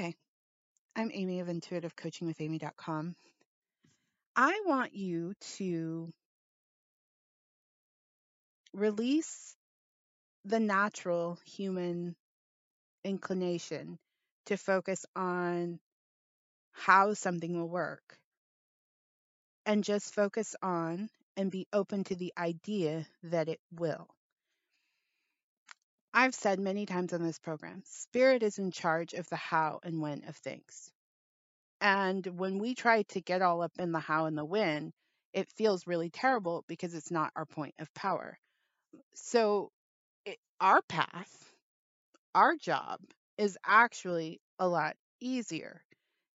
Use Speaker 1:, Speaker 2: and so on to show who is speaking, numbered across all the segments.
Speaker 1: Okay, I'm Amy of intuitivecoachingwithamy.com. I want you to release the natural human inclination to focus on how something will work and just focus on and be open to the idea that it will. I've said many times on this program, spirit is in charge of the how and when of things. And when we try to get all up in the how and the when, it feels really terrible because it's not our point of power. So, it, our path, our job is actually a lot easier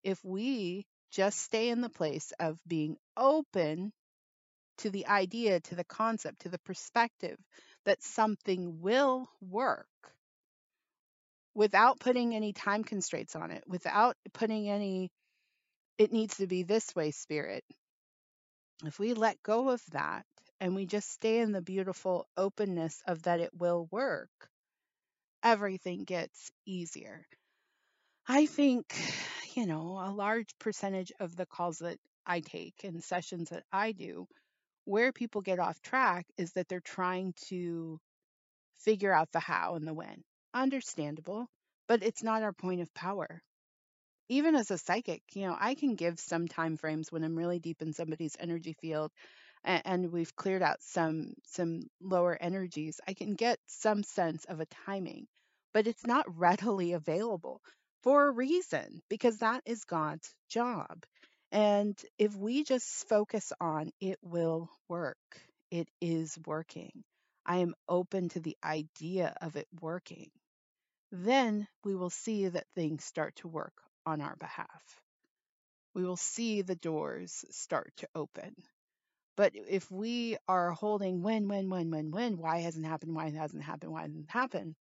Speaker 1: if we just stay in the place of being open to the idea, to the concept, to the perspective that something will work without putting any time constraints on it, without putting any, it needs to be this way spirit. If we let go of that and we just stay in the beautiful openness of that it will work, everything gets easier. I think, you know, a large percentage of the calls that I take and sessions that I do where people get off track is that they're trying to figure out the how and the when. Understandable, but it's not our point of power. Even as a psychic, you know, I can give some time frames when I'm really deep in somebody's energy field and, and we've cleared out some some lower energies. I can get some sense of a timing, but it's not readily available for a reason because that is God's job. And if we just focus on it will work, it is working. I am open to the idea of it working. Then we will see that things start to work on our behalf. We will see the doors start to open. But if we are holding when, when, when, when, when, why hasn't happened, why hasn't happened, why hasn't happened,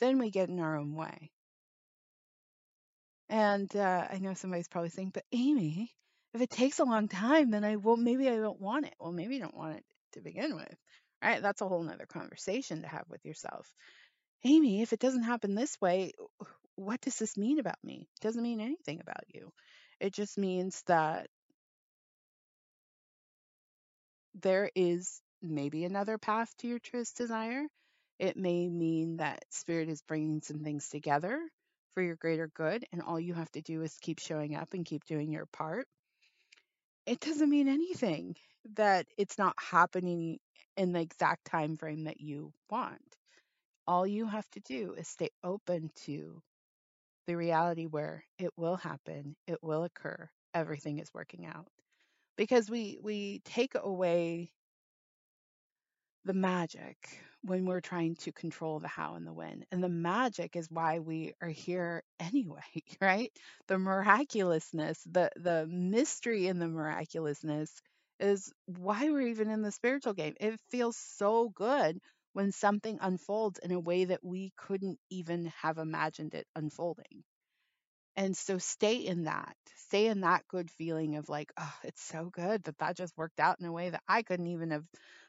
Speaker 1: then we get in our own way. And uh, I know somebody's probably saying, but Amy, if it takes a long time, then I will, maybe I don't want it. Well, maybe you don't want it to begin with, right? That's a whole nother conversation to have with yourself. Amy, if it doesn't happen this way, what does this mean about me? It doesn't mean anything about you. It just means that there is maybe another path to your truest desire. It may mean that spirit is bringing some things together for your greater good and all you have to do is keep showing up and keep doing your part it doesn't mean anything that it's not happening in the exact time frame that you want. All you have to do is stay open to the reality where it will happen it will occur everything is working out. Because we we take away the magic when we're trying to control the how and the when. And the magic is why we are here anyway, right? The miraculousness, the the mystery in the miraculousness is why we're even in the spiritual game. It feels so good when something unfolds in a way that we couldn't even have imagined it unfolding. And so stay in that. Stay in that good feeling of like, oh, it's so good that that just worked out in a way that I couldn't even have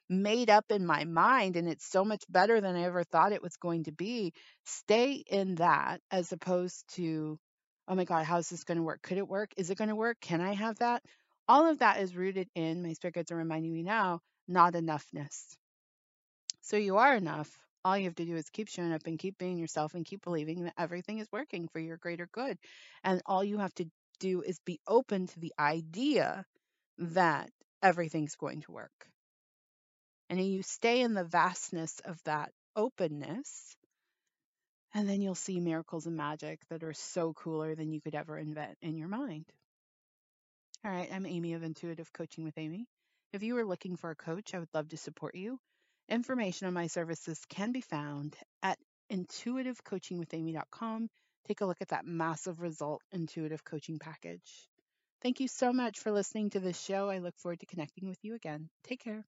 Speaker 1: made up in my mind and it's so much better than I ever thought it was going to be. Stay in that as opposed to, oh my God, how's this going to work? Could it work? Is it going to work? Can I have that? All of that is rooted in, my spirit guides are reminding me now, not enoughness. So you are enough. All you have to do is keep showing up and keep being yourself and keep believing that everything is working for your greater good. And all you have to do is be open to the idea that everything's going to work and you stay in the vastness of that openness and then you'll see miracles and magic that are so cooler than you could ever invent in your mind. All right, I'm Amy of Intuitive Coaching with Amy. If you are looking for a coach, I would love to support you. Information on my services can be found at intuitivecoachingwithamy.com. Take a look at that massive result intuitive coaching package. Thank you so much for listening to this show. I look forward to connecting with you again. Take care.